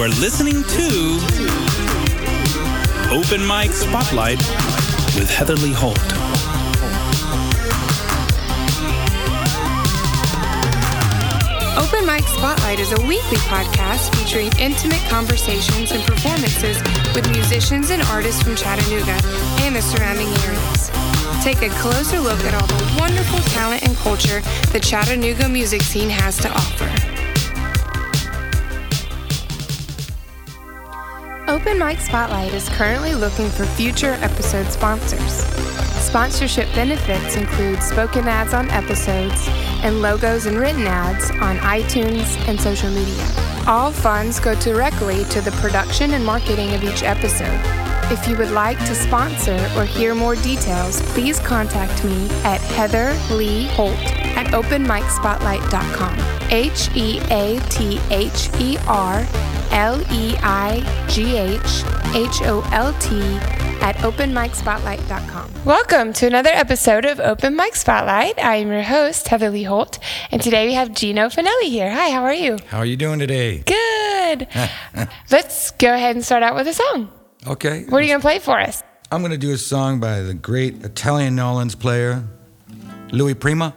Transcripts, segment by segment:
You are listening to Open Mic Spotlight with Heatherleigh Holt. Open Mic Spotlight is a weekly podcast featuring intimate conversations and performances with musicians and artists from Chattanooga and the surrounding areas. Take a closer look at all the wonderful talent and culture the Chattanooga music scene has to offer. Open Mic Spotlight is currently looking for future episode sponsors. Sponsorship benefits include spoken ads on episodes and logos and written ads on iTunes and social media. All funds go directly to the production and marketing of each episode. If you would like to sponsor or hear more details, please contact me at Heather Lee Holt at openmicspotlight.com. H E A T H E R L E I G H H O L T at openmicspotlight.com. Welcome to another episode of Open Mic Spotlight. I am your host, Heatherleigh Holt, and today we have Gino Finelli here. Hi, how are you? How are you doing today? Good. Let's go ahead and start out with a song. Okay. What are you going to play for us? I'm going to do a song by the great Italian Nolans player, Louis Prima.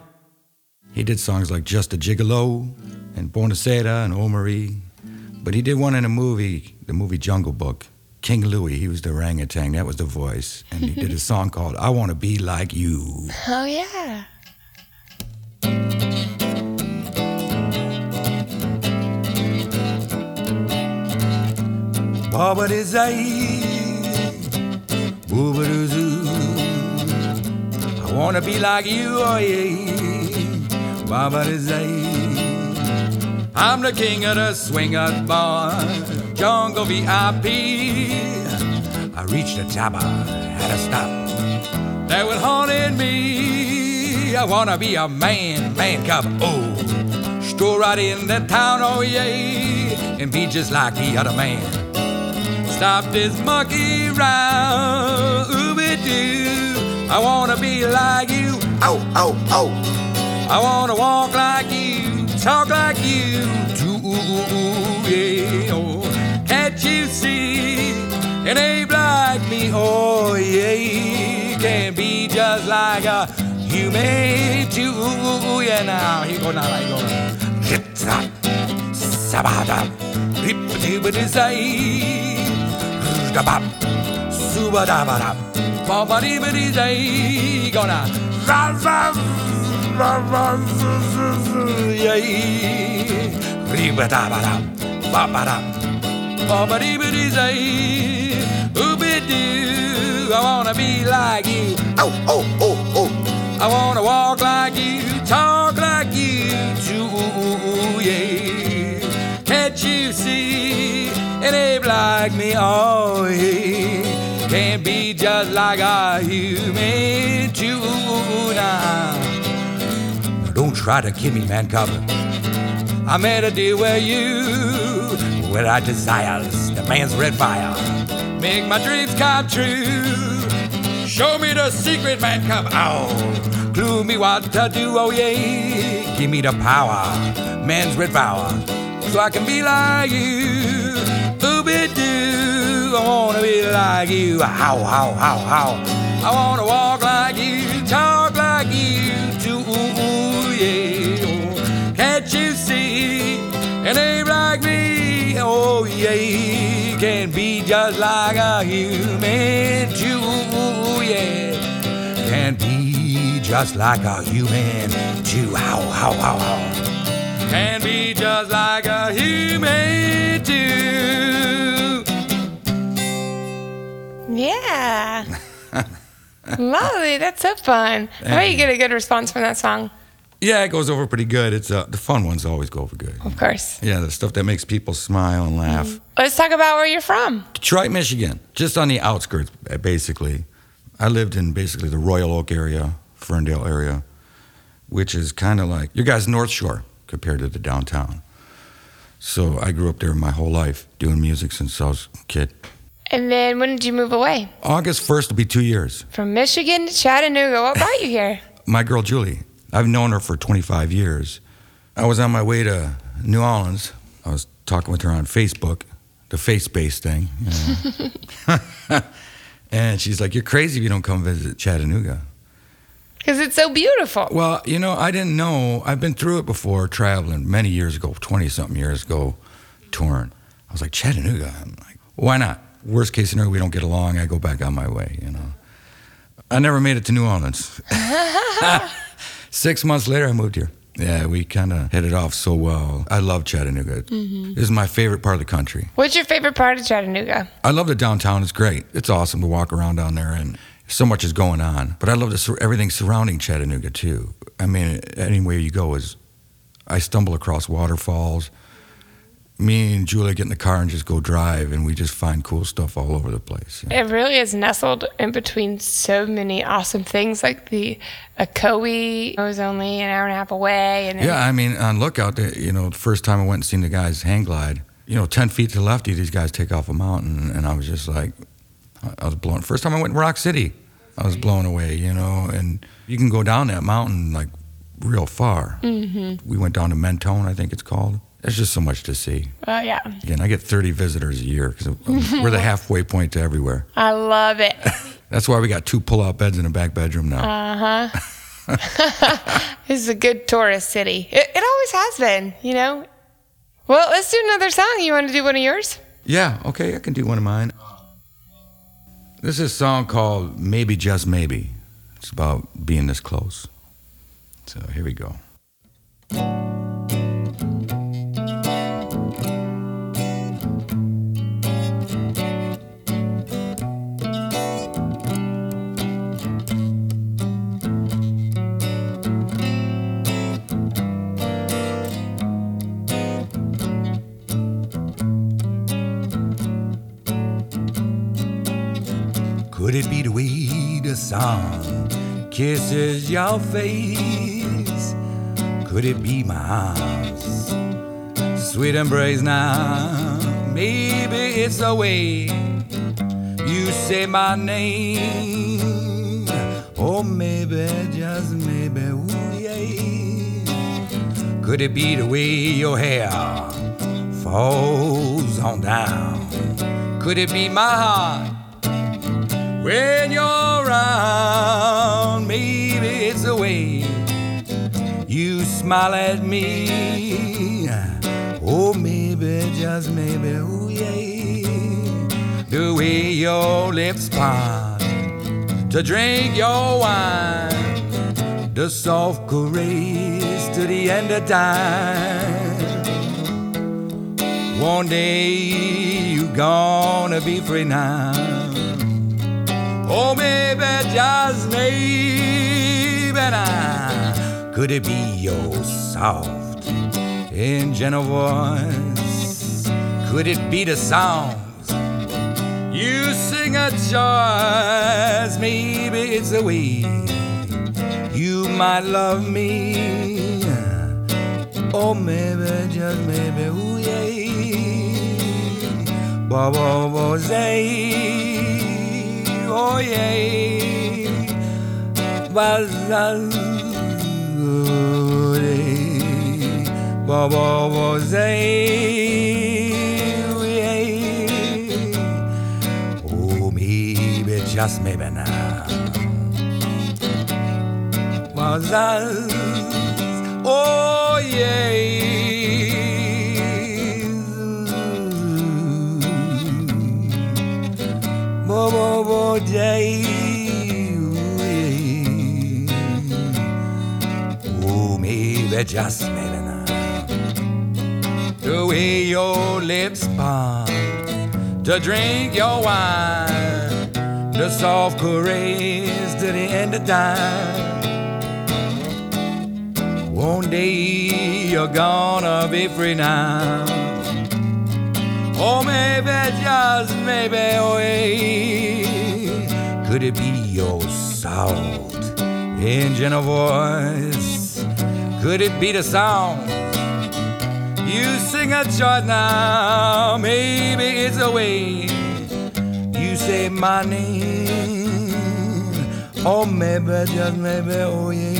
He did songs like Just a Gigolo and Buonasera and O Marie. But he did one in a movie, the movie Jungle Book. King Louis, he was the orangutan, that was the voice. And he did a song called I Want to Be Like You. Oh, yeah. Baba de Zai, Booba de Zoo. I wanna be like you, oh yeah. De Zai. I'm the king of the swingers bar, jungle VIP. I reached the top, I had to stop. That was haunting me. I wanna be a man, man cub, oh. Stroll right in the town, oh yeah, and be just like the other man. Stop this monkey round, ooby doo. I wanna be like you, oh, oh, oh. I wanna walk like you, talk like you, too, yeah. Oh. Can't you see? It ain't like me, oh yeah. Can't be just like a human, too, yeah. Now, here you go now, here go. Rip-trap, sabada, rip-a-doo-ba-doo-say. Rudabap, subadabadap, bobadibadizay, gonna raz, raz, raz, raz, raz, yay. Ribadabadap, babadap, bobadibadizay, oobidoo. I wanna be like you. Oh, oh, oh, oh. I wanna walk like you, talk like you, too, yeah. Can't you see? It ain't like me, oh yeah. Can't be just like a human too now. Don't try to kill me, man, cover. I made a deal with you, where I desires the man's red fire. Make my dreams come true. Show me the secret, man, come out. Clue me what to do, oh yeah. Give me the power, man's red power, so I can be like you. Ooby doo, I wanna be like you. How, how, how, how. I wanna walk like yeah. Can't be just like a human, too, yeah. Can't be just like a human, too, how, how, how, how. Can be just like a human too. Yeah. Lovely. That's so fun. How about you get a good response from that song? Yeah, it goes over pretty good. It's uh, the fun ones always go over good. Of course. Yeah, the stuff that makes people smile and laugh. Let's talk about where you're from. Detroit, Michigan, just on the outskirts, uh, basically. I lived in basically the Royal Oak area, Ferndale area, which is kind of like your guys' North Shore compared to the downtown. So I grew up there my whole life, doing music since I was a kid. And then when did you move away? August 1st will be two years. From Michigan to Chattanooga. What brought you here? My girl Julie, I've known her for 25 years. I was on my way to New Orleans. I was talking with her on Facebook, the face-based thing. you know. and she's like, "You're crazy if you don't come visit Chattanooga." Because it's so beautiful. Well, you know, I didn't know. I've been through it before, traveling many years ago, twenty something years ago, touring. I was like Chattanooga. I'm like, why not? Worst case scenario, we don't get along. I go back on my way. You know. I never made it to New Orleans. Six months later, I moved here. Yeah, we kind of hit it off so well. I love Chattanooga. Mm-hmm. This is my favorite part of the country. What's your favorite part of Chattanooga? I love the downtown. It's great. It's awesome to walk around down there, and so much is going on. But I love the, everything surrounding Chattanooga too. I mean, anywhere you go is, I stumble across waterfalls. Me and Julia get in the car and just go drive, and we just find cool stuff all over the place. It really is nestled in between so many awesome things, like the Ocoee was only an hour and a half away, and Yeah, I mean, on Lookout, you know, the first time I went and seen the guys hang glide, you know, 10 feet to the left, these guys take off a mountain, and I was just like, I was blown. First time I went to Rock City, I was blown away, you know, and you can go down that mountain like real far. Mm-hmm. We went down to Mentone, I think it's called. There's just so much to see. Oh, yeah, Again, I get 30 visitors a year because we're the halfway point to everywhere. I love it. That's why we got two pull-out beds in a back bedroom now. Uh huh. this is a good tourist city. It, it always has been, you know. Well, let's do another song. You want to do one of yours? Yeah, okay, I can do one of mine. This is a song called Maybe Just Maybe. It's about being this close. So here we go. Kisses your face? Could it be my arms? Sweet embrace now. Maybe it's the way you say my name. Or maybe, just maybe, ooh, yeah. Could it be the way your hair falls on down? Could it be my heart? When you're around, maybe it's the way you smile at me. Oh, maybe, just maybe, oh yeah. The way your lips part to drink your wine, the soft caress to the end of time. One day you gonna be free now. Oh, maybe, just maybe now. Could it be your soft and gentle voice? Could it be the songs you sing at joys? Maybe it's the way you might love me. Oh, maybe, just maybe, ooh, yeah. Bo, oh yeah, Bazazure, Baba Oh, maybe, just maybe now. Bo bo bo day. Oh, maybe just maybe now. The way your lips part to drink your wine, the soft caress to the end of time. One day you're gonna be free now. Or maybe, just maybe, away. Could it be your sound? and gentle voice? Could it be the sound? you sing a church now? Maybe it's the way you say my name. Or maybe, just maybe, oh yeah.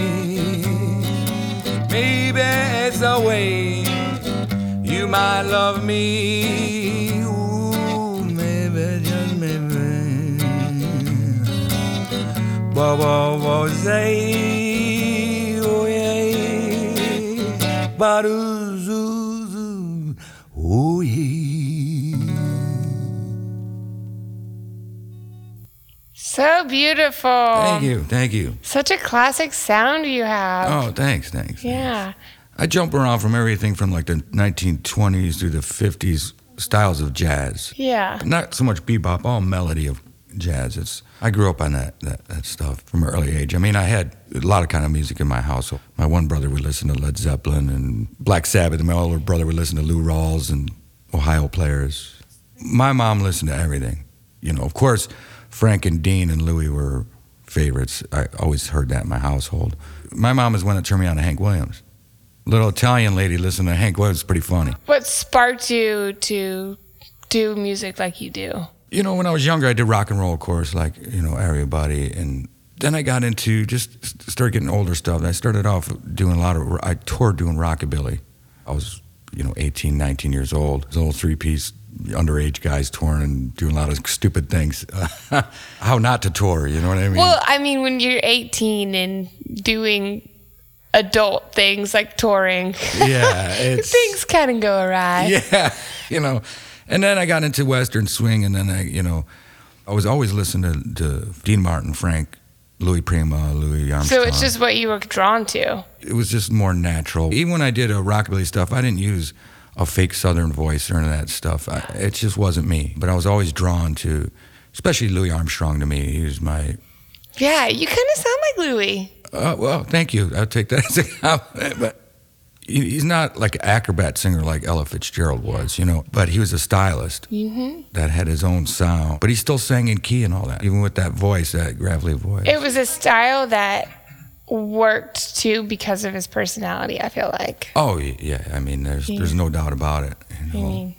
Maybe it's the way you might love me, ooh, maybe, just maybe. Whoa, whoa, whoa, say, oh yeah, Baru, zoo, zoo, oh yeah. So beautiful. Thank you, thank you. Such a classic sound you have. Oh, thanks, thanks. Yeah. Thanks. I jump around from everything from like the 1920s through the 50s styles of jazz. Yeah. Not so much bebop, all melody of jazz. It's I grew up on that, that that stuff from an early age. I mean, I had a lot of kind of music in my household. My one brother would listen to Led Zeppelin and Black Sabbath, and my older brother would listen to Lou Rawls and Ohio players. My mom listened to everything. You know, of course, Frank and Dean and Louie were favorites. I always heard that in my household. My mom is one that turned me on to Hank Williams. Little Italian lady listening to Hank Williams pretty funny. What sparked you to do music like you do? You know, when I was younger, I did rock and roll, of course, like, you know, everybody. And then I got into just started getting older stuff. I started off doing a lot of, I toured doing rockabilly. I was, you know, 18, 19 years old. Old three piece underage guys touring and doing a lot of stupid things. How not to tour, you know what I mean? Well, I mean, when you're 18 and doing adult things like touring, yeah, it's. things kind of go awry. Yeah, you know. And then I got into Western swing, and then I, you know, I was always listening to, to Dean Martin, Frank, Louis Prima, Louis Armstrong. So it's just what you were drawn to. it was just more natural. Even when I did a rockabilly stuff, I didn't use a fake Southern voice or any of that stuff. I, it just wasn't me. But I was always drawn to, especially Louis Armstrong. To me, he was my. Yeah, you kind of sound like Louis. Uh, well, thank you. I'll take that as a compliment. But he's not like an acrobat singer like Ella Fitzgerald was, you know. But he was a stylist hmm that had his own sound. But he still sang in key and all that, even with that voice, that gravelly voice. It was a style that worked too because of his personality. I feel like. oh yeah, I mean, there's there's no doubt about it. You know? mean-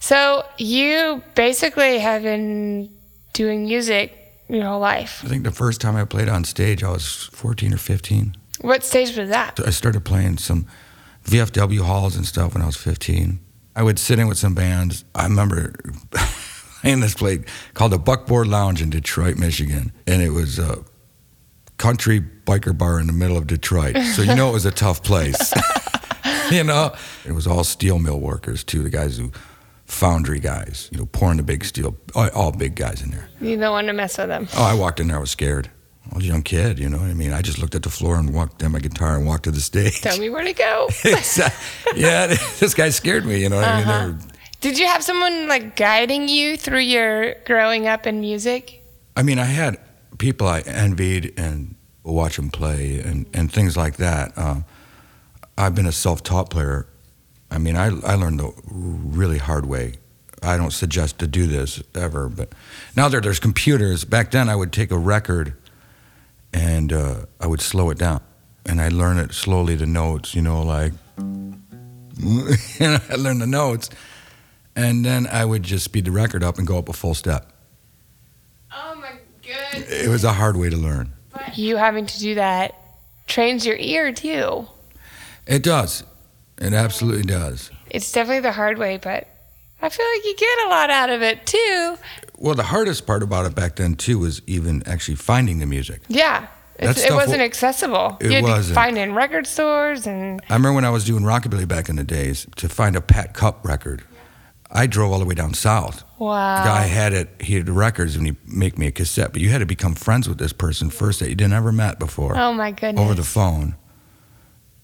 So you basically have been doing music your whole life. I think the first time I played on stage, I was 14 or 15. What stage was that? I started playing some VFW halls and stuff when I was 15. I would sit in with some bands. I remember playing this place called the Buckboard Lounge in Detroit, Michigan, and it was a country biker bar in the middle of Detroit. So you know it was a tough place. you know, it was all steel mill workers too. The guys who foundry guys, you know, pouring the big steel, all, all big guys in there. You don't want to mess with them. Oh, I walked in there. I was scared. I was a young kid, you know what I mean? I just looked at the floor and walked down my guitar and walked to the stage. Tell me where to go. yeah, this guy scared me, you know what I mean? Uh-huh. Were- Did you have someone like guiding you through your growing up in music? I mean, I had people I envied and watch them play and, and things like that. Um, I've been a self taught player. I mean, I, I learned the really hard way. I don't suggest to do this ever, but now that there's computers, back then I would take a record and uh, I would slow it down. And I'd learn it slowly, the notes, you know, like, I learned the notes. And then I would just speed the record up and go up a full step. Oh my goodness. It was a hard way to learn. But You having to do that trains your ear too. It does. It absolutely does. It's definitely the hard way, but I feel like you get a lot out of it too. Well, the hardest part about it back then too was even actually finding the music. Yeah. It wasn't wa- accessible. It you had wasn't. to find it in record stores and I remember when I was doing rockabilly back in the days to find a Pat Cupp record. I drove all the way down south. wow. The guy had it. He had the records, and he make me a cassette. But you had to become friends with this person first that you didn't ever met before oh my goodness. over the phone,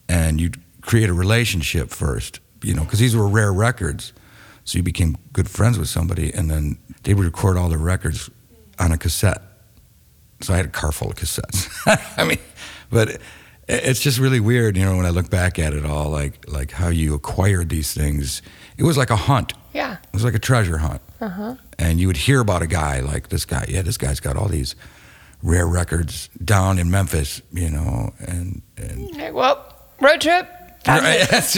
and you'd create a relationship first. You know, because these were rare records, so you became good friends with somebody, and then they would record all the records on a cassette. So I had a car full of cassettes. I mean, but it's just really weird, you know, when I look back at it all, like like how you acquired these things. It was like a hunt. Yeah. It was like a treasure hunt. Uh huh. And you would hear about a guy like this guy. Yeah, this guy's got all these rare records down in Memphis, you know, and and Well, road trip. Found it. Right, that's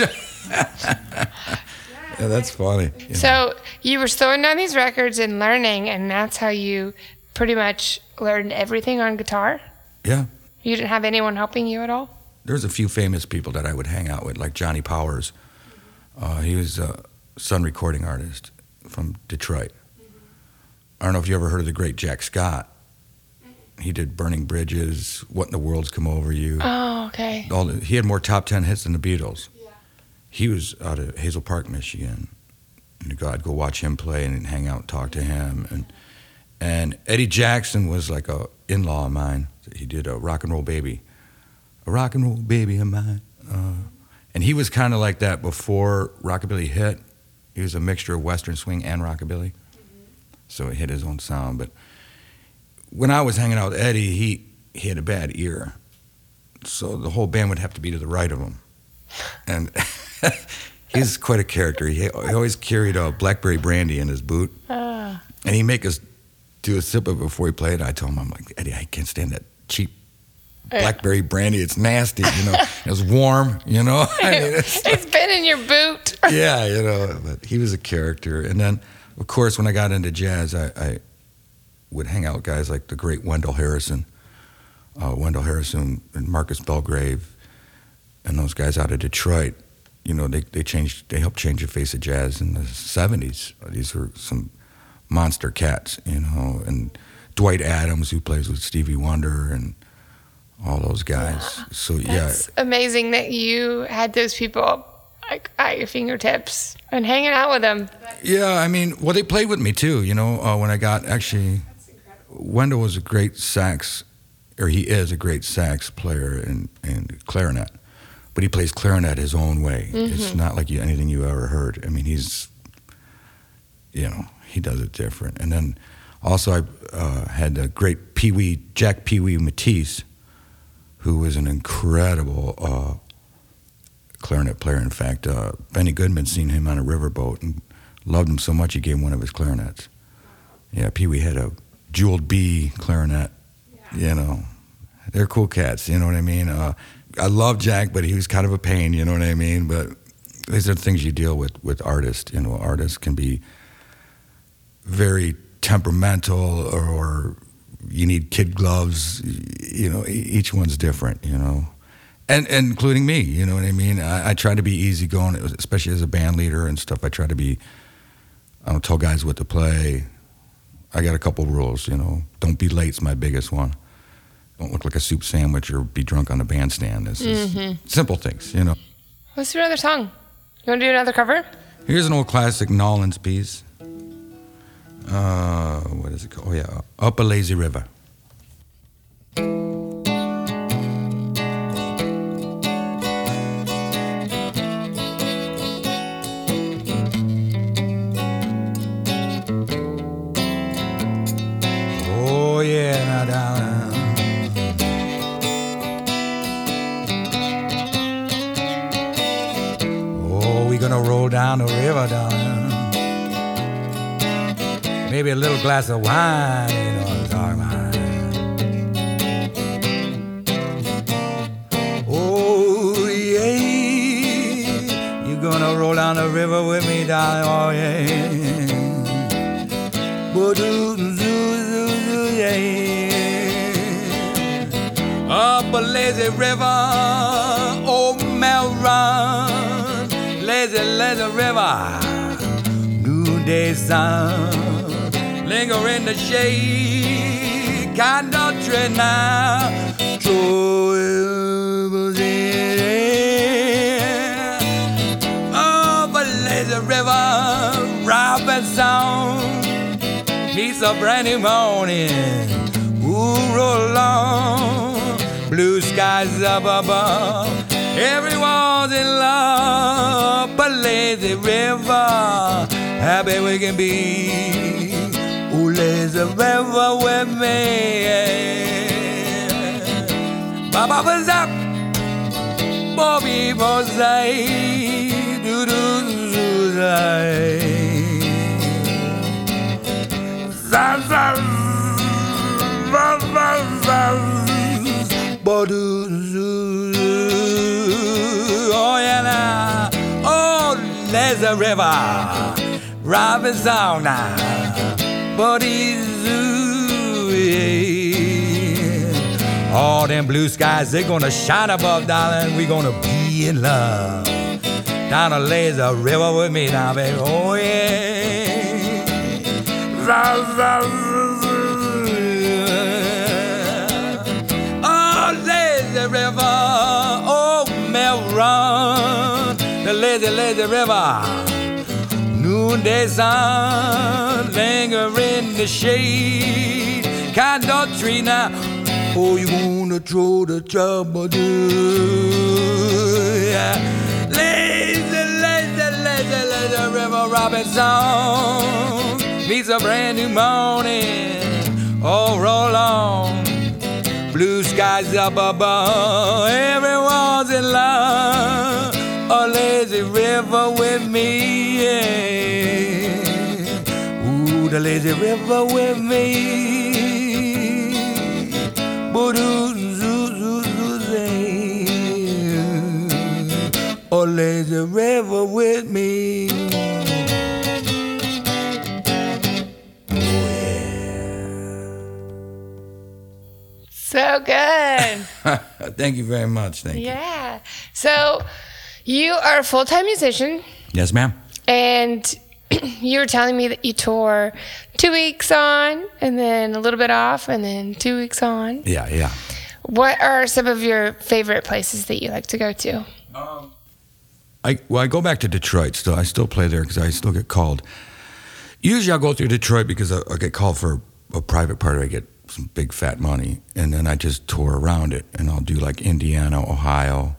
yeah, that's funny. you know. So you were throwing down these records and learning, and that's how you pretty much learned everything on guitar. yeah, You didn't have anyone helping you at all. there's a few famous people that I would hang out with, like Johnny Powers. Uh, he was a Sun recording artist from Detroit. I don't know if you ever heard of the great Jack Scott. He did Burning Bridges, What in the World's Come Over You. Oh, okay. All the, he had more top 10 hits than the Beatles. He was out of Hazel Park, Michigan. And I'd go watch him play and hang out and talk to him. And, and Eddie Jackson was like a in-law of mine. He did a rock and roll baby. A rock and roll baby of mine. Uh, and he was kind of like that before rockabilly hit. He was a mixture of western swing and rockabilly. So he hit his own sound. But when I was hanging out with Eddie, he, he had a bad ear. So the whole band would have to be to the right of him. And he's quite a character. He, he always carried a blackberry brandy in his boot. Ah. And he'd make us do a sip of it before he played. I told him, I'm like, Eddie, I can't stand that cheap blackberry brandy. It's nasty, you know. it's warm, you know. I mean, it's it's been in your boot. yeah, you know, but he was a character. And then, of course, when I got into jazz, I, I would hang out with guys like the great Wendell Harrison, uh, Wendell Harrison and Marcus Belgrave, and those guys out of Detroit. You know, they, they changed, they helped change the face of jazz in the 70s. These were some monster cats, you know, and Dwight Adams, who plays with Stevie Wonder, and all those guys. So, yeah. It's amazing that you had those people like at your fingertips and hanging out with them. Yeah, I mean, well, they played with me too. You know, uh, when I got actually, Wendell was a great sax, or he is a great sax player and, and clarinet, but he plays clarinet his own way. It's not like you, anything you ever heard. I mean, he's, you know, he does it different. And then also, I uh, had a great Pee Wee, Jack Pee Wee Matisse, who was an incredible uh, clarinet player. In fact, uh, Benny Goodman seen him on a riverboat and loved him so much he gave him one of his clarinets. Yeah, Pee Wee had a jeweled B clarinet. You know, they're cool cats. You know what I mean? Uh, I love Jack, but he was kind of a pain. You know what I mean? But these are the things you deal with with artists. You know, artists can be very temperamental or, or you need kid gloves. You know, each one's different. You know, and, and including me. You know what I mean? I, I try to be easygoing, especially as a band leader and stuff. I try to be. I don't tell guys what to play. I got a couple rules. You know, don't be late's my biggest one. Don't look like a soup sandwich or be drunk on the bandstand. This is simple things. You know. Let's do another song. You want to do another cover? Here's an old classic Nolan's piece. Uh, what is it called? Oh yeah, Up a Lazy River. Maybe a little glass of wine, you know what I'm. Oh, yeah. You gonna roll down the river with me, darling, oh, yeah. Boo-doo-doo-doo-doo, yeah. Up a lazy river, old Mel run, lazy, lazy river noonday sun. Linger in the shade, kind of tree now. Up a lazy river, Robinson meets a brand new morning. Ooh, roll along, blue skies up above. Everyone's in love, but lazy river, happy we can be. Lazy river with me. Baba was up, Bobby was do do ba-do-do-do. Oh, yeah. Oh, there's a river. Robinson now. Ba-dee-zoo, yeah. All them blue skies, they're gonna shine above, darling. We're gonna be in love. Down a lazy river with me now, baby. Oh, yeah. Oh, lazy river, oh, Mel run, the lazy, lazy river. Noonday sun, linger in the shade. Cotton tree now, oh, you wanna throw the trouble, do yeah. Lazy, lazy, lazy, lazy river, Robinson meets a brand new morning. Oh, roll on. Blue skies up above, everyone's in love. A lazy river with me, yeah. The lazy river with me. Boo-doo, zoo, zoo, zoo, zay. A lazy river with me. So good. Thank you very much. Thank you. yeah. So you are a full time musician, Yes, ma'am. and you were telling me that you tour two weeks on, and then a little bit off, and then two weeks on. Yeah, yeah. What are some of your favorite places that you like to go to? I well, I go back to Detroit still. I still play there because I still get called. Usually, I'll go through Detroit because I, I get called for a private party. I get some big fat money, and then I just tour around it, and I'll do like Indiana, Ohio,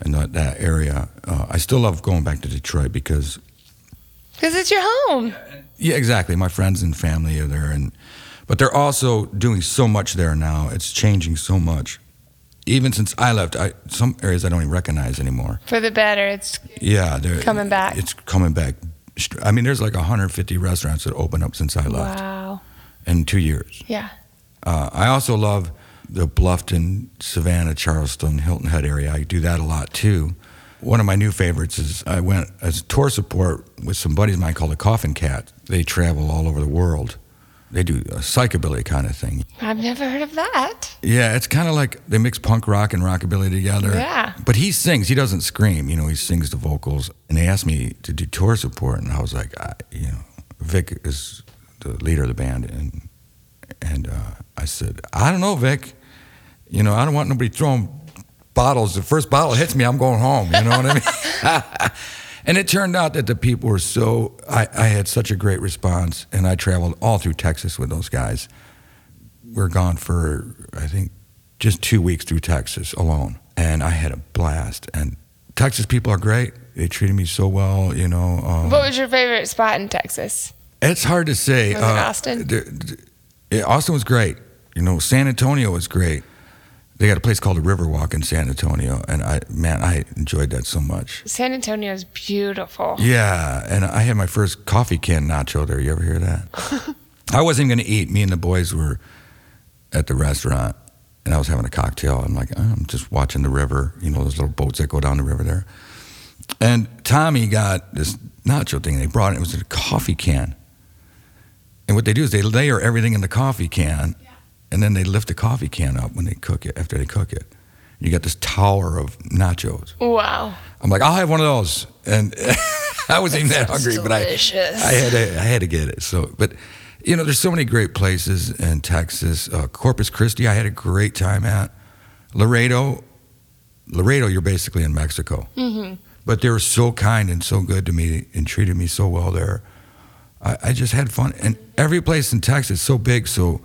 and that, that area. Uh, I still love going back to Detroit because Because it's your home. yeah, exactly. My friends and family are there, and but they're also doing so much there now. It's changing so much. Even since I left, I, some areas I don't even recognize anymore. For the better. It's Yeah, they're Coming back. It's coming back. I mean, there's like 150 restaurants that opened up since I left wow. in two years. Yeah. Uh, I also love the Bluffton, Savannah, Charleston, Hilton Head area. I do that a lot too. One of my new favorites is I went as tour support with some buddies of mine called the Koffin Kat. They travel all over the world. They do a psychobilly kind of thing. I've never heard of that. Yeah, it's kind of like they mix punk rock and rockabilly together. Yeah. But he sings. He doesn't scream. You know, he sings the vocals. And they asked me to do tour support, and I was like, I, you know, Vic is the leader of the band, and and uh, I said, I don't know, Vic. You know, I don't want nobody throwing bottles. The first bottle hits me, I'm going home. You know what I mean? and it turned out that the people were so. I, I had such a great response, and I traveled all through Texas with those guys we're gone for I think just two weeks through Texas alone, and I had a blast. And Texas people are great; they treated me so well. You know, um, What was your favorite spot in Texas? it's hard to say. Was it Austin? the- the- Austin was great. You know, San Antonio was great. They got a place called the Riverwalk in San Antonio, and I man, I enjoyed that so much. San Antonio is beautiful. Yeah, and I had my first coffee can nacho there. You ever hear that? I wasn't going to eat. Me and the boys were at the restaurant, and I was having a cocktail. I'm like, oh, I'm just watching the river. You know, those little boats that go down the river there. And Tommy got this nacho thing. They brought it. It was a coffee can. And what they do is they layer everything in the coffee can, and then they lift the coffee can up when they cook it. After they cook it, you got this tower of nachos. Wow. I'm like, I'll have one of those. And I wasn't even that hungry, but I. I had to, I had to get it. So, but you know, there's so many great places in Texas. Uh, Corpus Christi, I had a great time at. Laredo, Laredo, you're basically in Mexico. Mm-hmm. But they were so kind and so good to me and treated me so well there. I, I just had fun. And every place in Texas is so big, so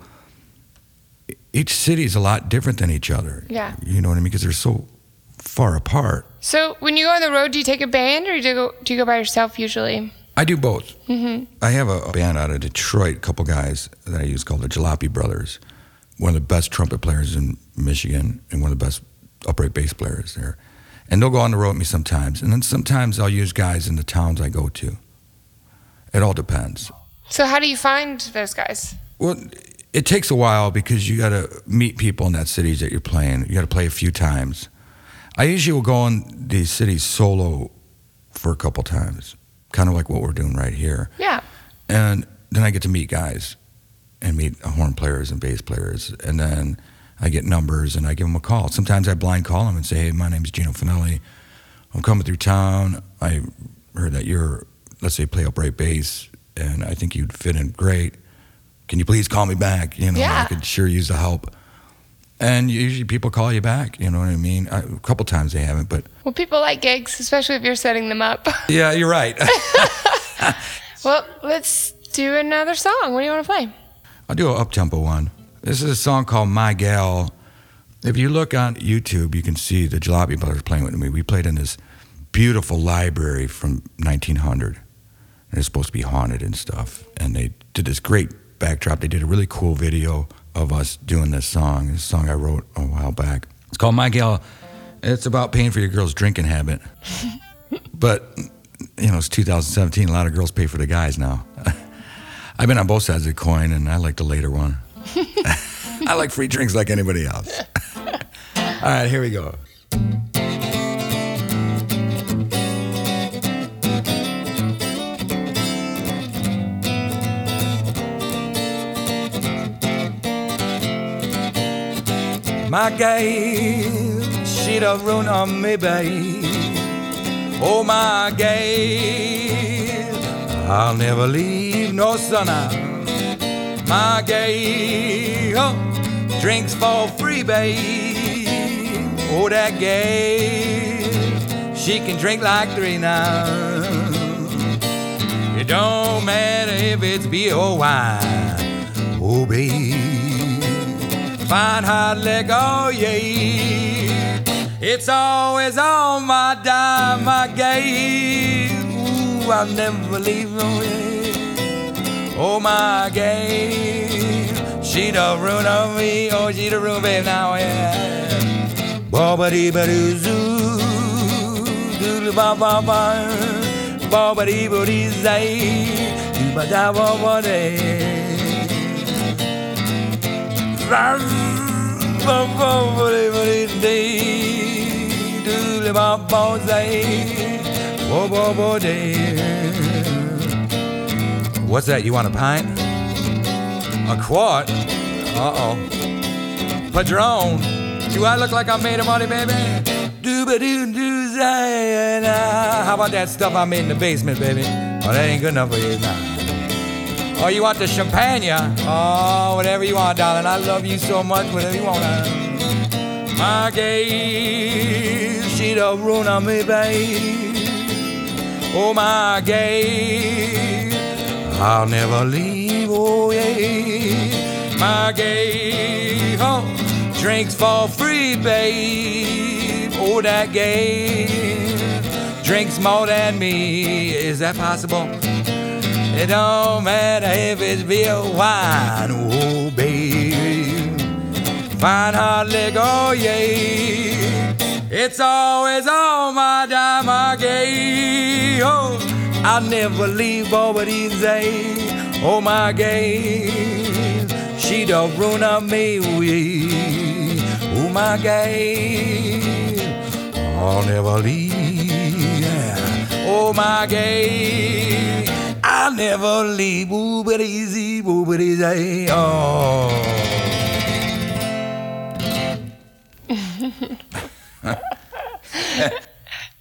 each city is a lot different than each other. Yeah. You know what I mean? Because they're so far apart. So when you go on the road, do you take a band or do you go, do you go by yourself usually? I do both. Mm-hmm. I have a band out of Detroit, a couple guys that I use called the Jalopy Brothers. One of the best trumpet players in Michigan and one of the best upright bass players there. And they'll go on the road with me sometimes. And then sometimes I'll use guys in the towns I go to. It all depends. So how do you find those guys? Well, it takes a while because you got to meet people in that cities that you're playing. You got to play a few times. I usually will go in these cities solo for a couple times, kind of like what we're doing right here. Yeah. And then I get to meet guys and meet horn players and bass players. And then I get numbers and I give them a call. Sometimes I blind call them and say, hey, my name's Gino Finelli. I'm coming through town. I heard that you're, let's say, play upright bass, and I think you'd fit in great. Can you please call me back? You know, Yeah. I could sure use the help. And usually people call you back. You know what I mean? A couple times they haven't, but Well, people like gigs, especially if you're setting them up. yeah, you're right. well, let's do another song. What do you want to play? I'll do an up tempo one. This is a song called My Gal. If you look on YouTube, you can see the Jalopy Brothers playing with me. We played in this beautiful library from 1900. And it's supposed to be haunted and stuff. And they did this great backdrop. They did a really cool video of us doing this song. This song I wrote a while back. It's called My Gal. It's about paying for your girl's drinking habit. but, you know, it's 2017. A lot of girls pay for the guys now. I've been on both sides of the coin, and I like the later one. I like free drinks like anybody else. All right, here we go. My gal, she done run on me, babe. Oh, my gal, I'll never leave no out. My gal, oh, drinks for free, babe. Oh, that gal, she can drink like three now. It don't matter if it's beer or wine. Oh, babe fine hot leg, oh yeah. It's always on my dime, my game. Ooh, I'll never leave, oh yeah. Oh my game. She the ruin of me, oh she the ruin, babe, now yeah. Bobba dee ba doo zoo, doodle ba ba ba, ba dee zay, ba da ba ba day. What's that? You want a pint? A quart? Uh oh. Padron. Do I look like I made of money, baby? How about that stuff I made in the basement, baby? Oh, that ain't good enough for you now. Oh, you want the champagne? Oh, whatever you want, darling. I love you so much, whatever you want. My gay, she the ruin on me, babe. Oh, my gay, I'll never leave, oh, yeah. My gay, oh, drinks for free, babe. Oh, that gay, drinks more than me. Is that possible? It don't matter if it's beer or wine, oh baby. Fine hot leg, oh yeah. It's always on my dime, my gay. Oh, I'll never leave Bobadine Zay. Oh my gay. She don't ruin me, yeah. Oh my gay. I'll never leave. Oh my gay. I'll never leave. Ooh, but easy, ooh, but easy. Oh.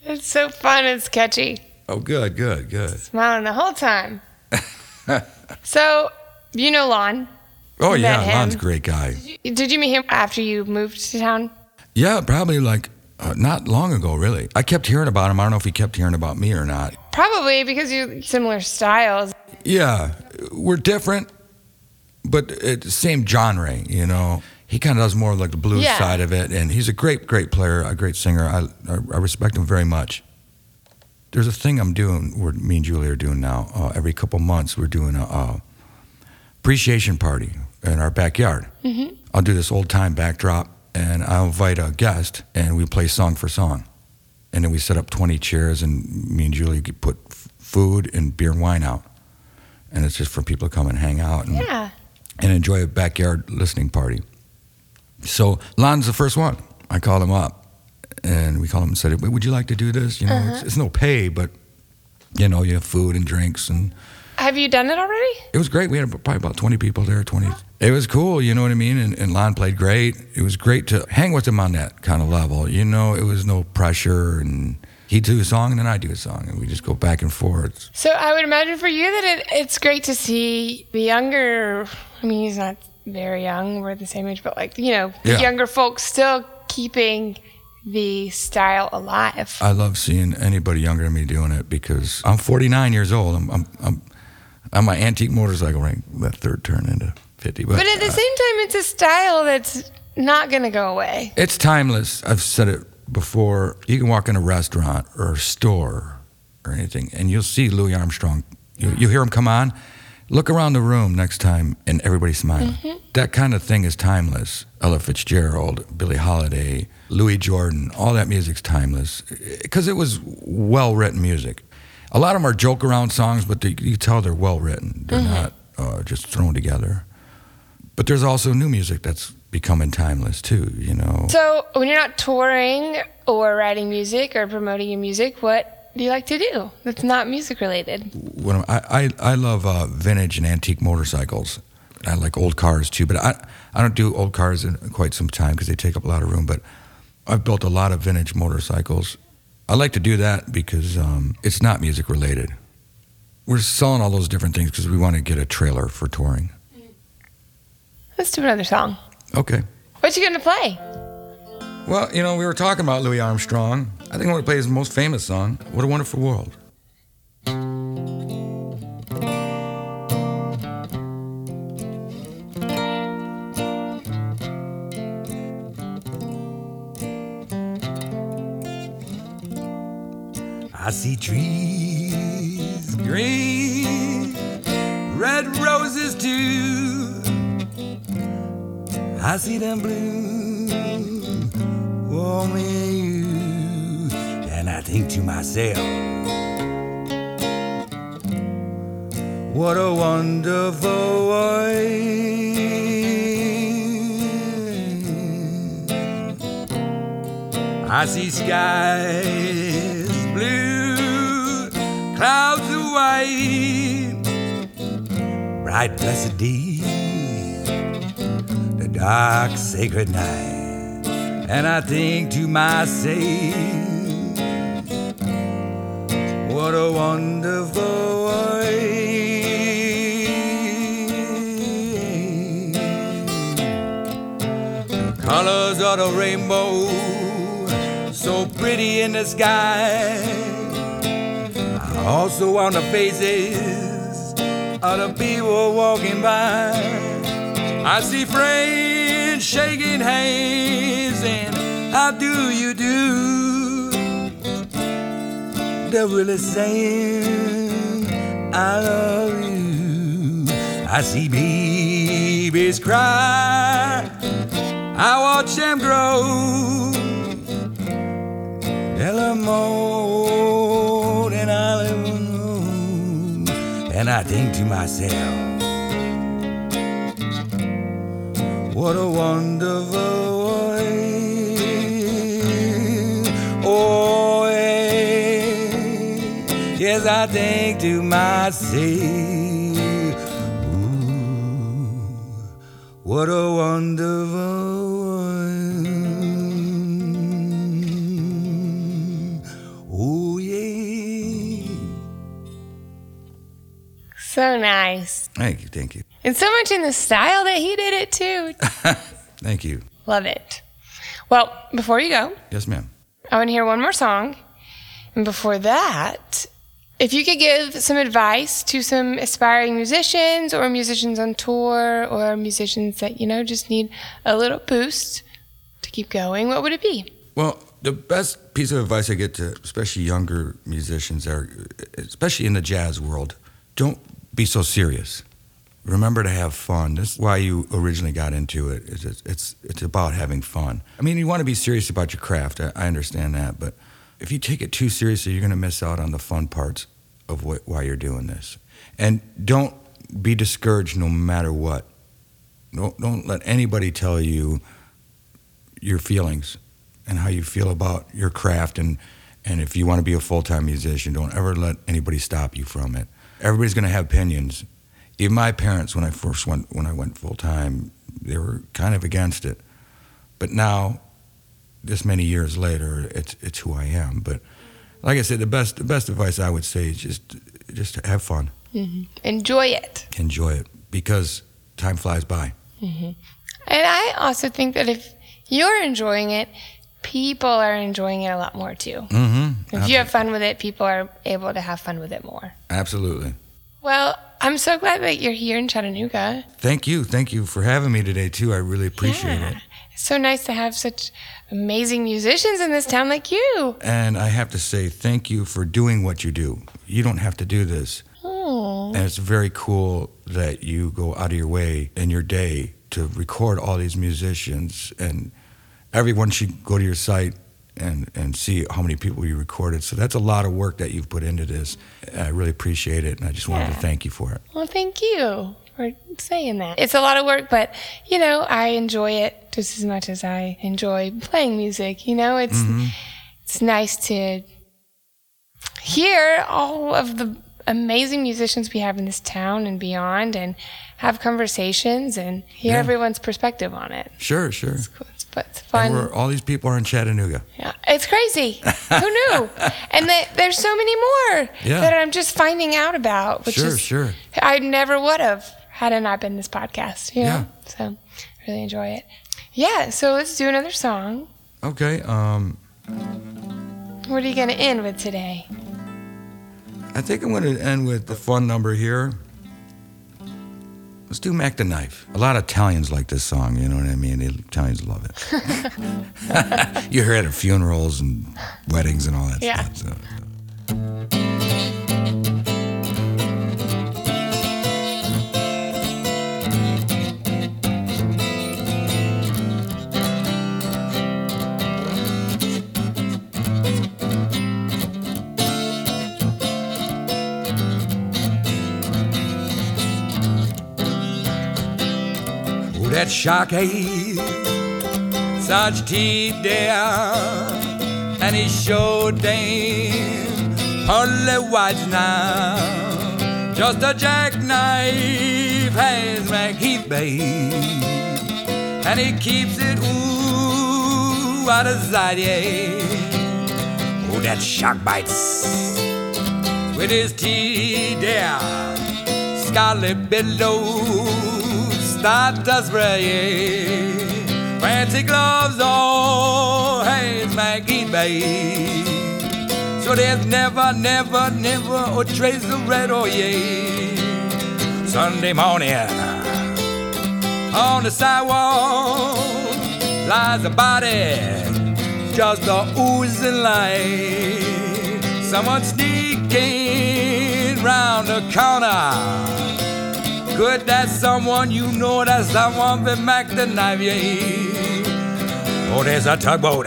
It's so fun. It's catchy. Oh, good, good, good. Smiling the whole time. so, you know Lon. Oh, yeah, him. Lon's a great guy. Did you meet him after you moved to town? Yeah, probably like uh, not long ago, really. I kept hearing about him. I don't know if he kept hearing about me or not. Probably because you're similar styles. Yeah, we're different, but the same genre, you know. He kind of does more like the blues Yeah. side of it, and he's a great, great player, a great singer. I, I, I respect him very much. There's a thing I'm doing, where me and Julie are doing now. Uh, every couple months, we're doing a uh, appreciation party in our backyard. Mm-hmm. I'll do this old time backdrop, and I'll invite a guest, and we play song for song. And then we set up 20 chairs, and me and Julie put food and beer and wine out. And it's just for people to come and hang out and, Yeah. and enjoy a backyard listening party. So Lon's the first one. I called him up, and we called him and said, "Would you like to do this? You know, it's, uh-huh. it's no pay, but you know, you have food and drinks and." Have you done it already? It was great. We had probably about 20 people there, 20. It was cool, you know what I mean? And, and Lon played great. It was great to hang with him on that kind of level. You know, it was no pressure. And he'd do a song and then I'd do a song. And we just go back and forth. So I would imagine for you that it, it's great to see the younger. I mean, he's not very young. We're the same age, but like you know, Yeah. younger folks still keeping the style alive. I love seeing anybody younger than me doing it because I'm 49 years old. I'm I'm I'm, I'm my antique motorcycle rank that third turn into 50. But, but at the uh, same time, it's a style that's not going to go away. it's timeless. I've said it before. You can walk in a restaurant or a store or anything, and you'll see Louis Armstrong. You, you hear him come on. Look around the room next time, and everybody's smiling. That kind of thing is timeless. Ella Fitzgerald, Billie Holiday, Louis Jordan, all that music's timeless because it was well written music. A lot of them are joke around songs, but they, you tell they're well written. They're not uh, just thrown together. But there's also new music that's becoming timeless too. You know. So when you're not touring or writing music or promoting your music, what do you like to do that's not music related? when I, I, I love uh, vintage and antique motorcycles. I like old cars too, but I, I don't do old cars in quite some time because they take up a lot of room. But I've built a lot of vintage motorcycles. I like to do that because um, it's not music related. We're selling all those different things because we want to get a trailer for touring. Let's do another song. Okay. What are you gonna play? Well, you know, we were talking about Louis Armstrong. I think I'm going to play his most famous song, What a Wonderful World. I see trees green, red roses too. I see them bloom, and you. And I think to myself, what a wonderful world. I see skies clouds white, bright blessed day the dark sacred night. And I think to myself what a wonderful world. The colors of the rainbow so pretty in the sky also on the faces of the people walking by I see friends shaking hands and how do you do? They're really saying I love you. I see babies cry. I watch them grow. Tell them And I think to myself. What a wonderful world. Oh, yeah. yes, I think to myself, ooh, what a wonderful So nice. Thank you, thank you, And so much in the style that he did it too. thank you. Love it. Well, before you go, Yes, ma'am. I want to hear one more song. And before that, if you could give some advice to some aspiring musicians or musicians on tour or musicians that, you know, just need a little boost to keep going, what would it be? Well, the best piece of advice I get to, especially younger musicians, are especially in the jazz world, don't be so serious. Remember to have fun. That's why you originally got into it. It's it's it's, about having fun. I mean, you want to be serious about your craft. I, I understand that, but if you take it too seriously, you're going to miss out on the fun parts of what, why you're doing this. And don't be discouraged no matter what. Don't don't let anybody tell you your feelings and how you feel about your craft and and if you want to be a full-time musician don't ever let anybody stop you from it everybody's going to have opinions. Even my parents when i first went when i went full-time they were kind of against it. But now this many years later it's it's who i am. But like i said the best the best advice i would say is just just have fun. Mm-hmm. Enjoy it. enjoy it because time flies by. Mm-hmm. And I also think that if you're enjoying it, people are enjoying it a lot more too. Mm-hmm. If you have fun with it, people are able to have fun with it more. Absolutely. Well, I'm so glad that you're here in Chattanooga. Thank you. Thank you for having me today, too. I really appreciate Yeah. it. It's so nice to have such amazing musicians in this town like you. And I have to say, thank you for doing what you do. You don't have to do this. Oh, And it's very cool that you go out of your way in your day to record all these musicians. And everyone should go to your site and, and see how many people you recorded. So that's a lot of work that you've put into this. I really appreciate it. And I just wanted to thank you for it. well, thank you for saying that. It's a lot of work, but you know, I enjoy it just as much as I enjoy playing music. You know, it's mm-hmm. it's nice to hear all of the amazing musicians we have in this town and beyond, and have conversations and hear Yeah. everyone's perspective on it. Sure, sure. It's, it's, it's fun. we're, all these people are in Chattanooga. Yeah, it's crazy. Who knew? And there's so many more Yeah. that I'm just finding out about, which Sure, is sure. I never would have had it not been this podcast. You know, Yeah. so really enjoy it. Yeah, so let's do another song. Okay. Um, What are you gonna end with today? I think I'm going to end with the fun number here. Let's do Mack the Knife. A lot of Italians like this song, you know what I mean? Italians love it. you hear it at funerals and weddings and all that Yeah. stuff. So. Ate such teeth there, and he showed them pearly white now. Just a jackknife has Macheath babe, and he keeps it ooh out of sight, yeah. Oh, that shark bites with his teeth there scarlet billows to spray. Fancy gloves oh, on, hands Maggie babe. So there's never, never, never a trace of red or yay. Sunday morning, on the sidewalk lies a body, just a oozing light. Someone sneaking round the corner. Could that someone you know that someone been Mack the knife, yeah? Oh, there's a tugboat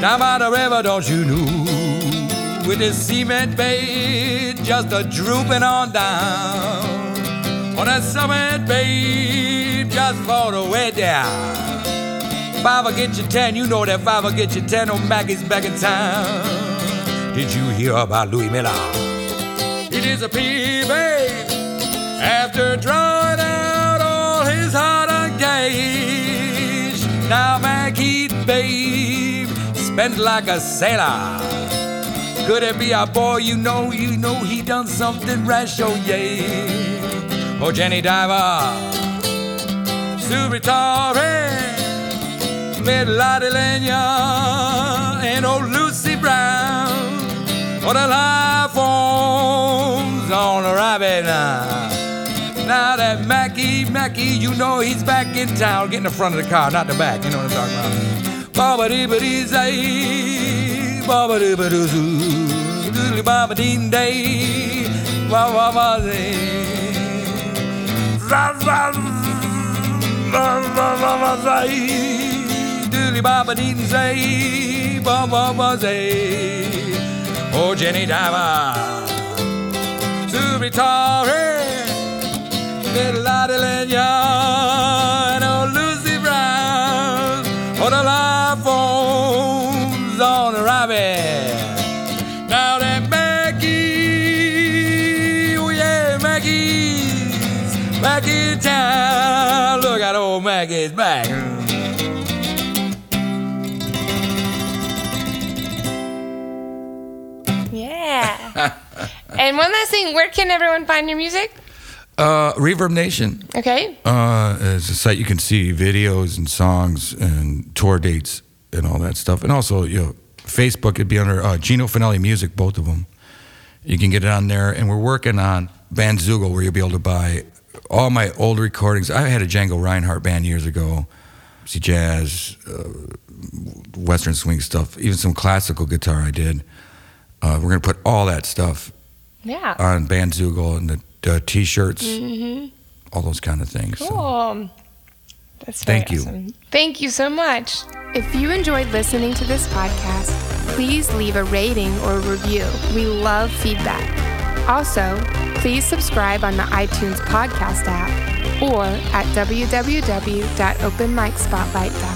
down by the river, don't you know? With his cement bait just a drooping on down. On that cement bait just fall away down. Five will get you ten, you know that five will get you ten. Oh, Maggie's back in town. Did you hear about Louis Miller? It is a pea, babe. After drawing out all his heart hard gauge, now Maggie, babe, spent like a sailor. Could it be a boy you know, you know he done something rash, oh yeah. Oh, Jenny Diver, Vittori, Little Lotte Lenya, and old Lucy Brown. What a life forms on a rabbit now. Now that Mackie, Mackie, you know he's back in town. Get in the front of the car, not the back. You know what I'm talking about. Baba dee ba dee zay, baba dee ba doo zoo, doodly baba dee day, ba ba ba zay. Za za ba ba ba zay, doodly baba dee zay, ba ba zay. Oh Jenny Diver, Subitari, little Lotte Lenya, and old oh, Lucy Brown, for the life forms on the rabbit. Now that Maggie, oh yeah, Maggie's back in town. Look at old Maggie's back. Yeah. and one last thing, where can everyone find your music? Uh, ReverbNation Okay. uh, is a site you can see videos and songs and tour dates and all that stuff. And also, you know, Facebook, it'd be under uh, Gino Finelli Music, both of them. You can get it on there. And we're working on Bandzoogle, where you'll be able to buy all my old recordings. I had a Django Reinhardt band years ago, see jazz, uh, Western swing stuff, even some classical guitar I did. Uh, we're going to put all that stuff Yeah. on Bandzoogle and the, the t-shirts, mm-hmm. all those kind of things. So, That's Thank you. awesome. Thank you so much. If you enjoyed listening to this podcast, please leave a rating or review. We love feedback. Also, please subscribe on the iTunes podcast app or at www.openmicspotlight.com.